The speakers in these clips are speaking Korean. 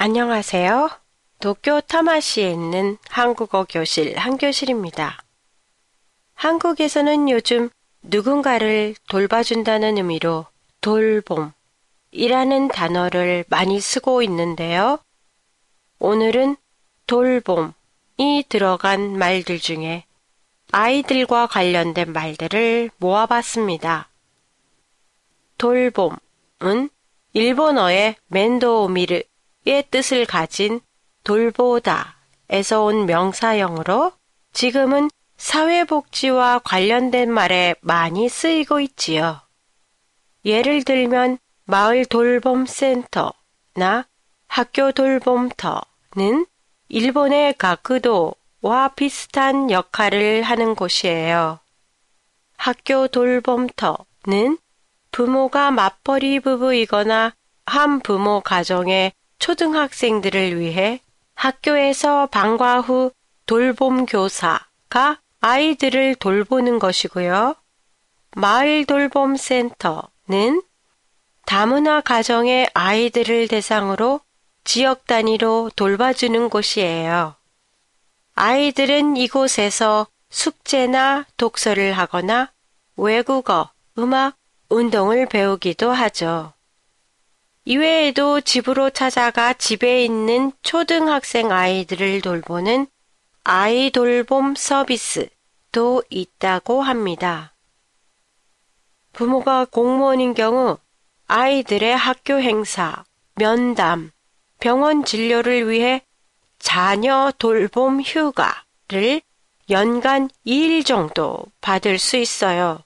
안녕하세요. 도쿄 타마시에 있는 한국어 교실 한교실입니다. 한국에서는 요즘 누군가를 돌봐준다는 의미로 돌봄이라는 단어를 많이 쓰고 있는데요. 오늘은 돌봄이 들어간 말들 중에 아이들과 관련된 말들을 모아봤습니다. 돌봄은 일본어의 멘도미르 의 뜻을 가진 돌보다에서 온 명사형으로 지금은 사회복지와 관련된 말에 많이 쓰이고 있지요. 예를 들면 마을 돌봄센터나 학교 돌봄터는 일본의 가크도와 비슷한 역할을 하는 곳이에요. 학교 돌봄터는 부모가 맞벌이 부부이거나 한 부모 가정의 초등학생들을 위해 학교에서 방과 후 돌봄 교사가 아이들을 돌보는 것이고요. 마을 돌봄 센터는 다문화 가정의 아이들을 대상으로 지역 단위로 돌봐주는 곳이에요. 아이들은 이곳에서 숙제나 독서를 하거나 외국어, 음악, 운동을 배우기도 하죠. 이외에도 집으로 찾아가 집에 있는 초등학생 아이들을 돌보는 아이 돌봄 서비스도 있다고 합니다. 부모가 공무원인 경우 아이들의 학교 행사, 면담, 병원 진료를 위해 자녀 돌봄 휴가를 연간 2일 정도 받을 수 있어요.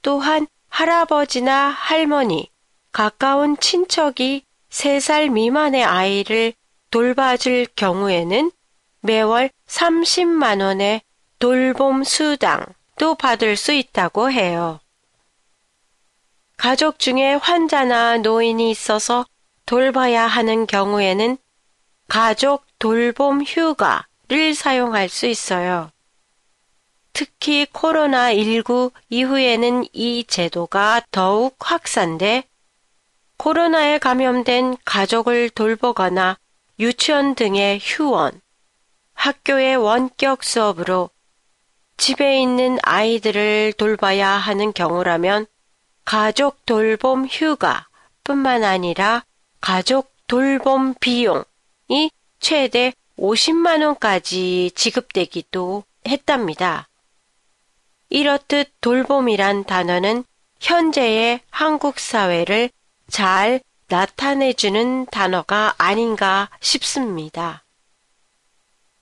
또한 할아버지나 할머니, 가까운 친척이 3살 미만의 아이를 돌봐줄 경우에는 매월 30만 원의 돌봄 수당도 받을 수 있다고 해요. 가족 중에 환자나 노인이 있어서 돌봐야 하는 경우에는 가족 돌봄 휴가를 사용할 수 있어요. 특히 코로나19 이후에는 이 제도가 더욱 확산돼 코로나에 감염된 가족을 돌보거나 유치원 등의 휴원, 학교의 원격 수업으로 집에 있는 아이들을 돌봐야 하는 경우라면 가족 돌봄 휴가 뿐만 아니라 가족 돌봄 비용이 최대 50만원까지 지급되기도 했답니다. 이렇듯 돌봄이란 단어는 현재의 한국 사회를 잘 나타내주는 단어가 아닌가 싶습니다.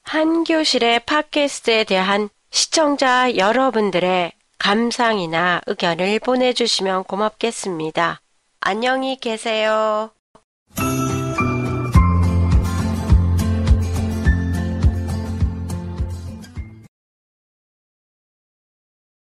한 교실의 팟캐스트에 대한 시청자 여러분들의 감상이나 의견을 보내주시면 고맙겠습니다. 안녕히 계세요.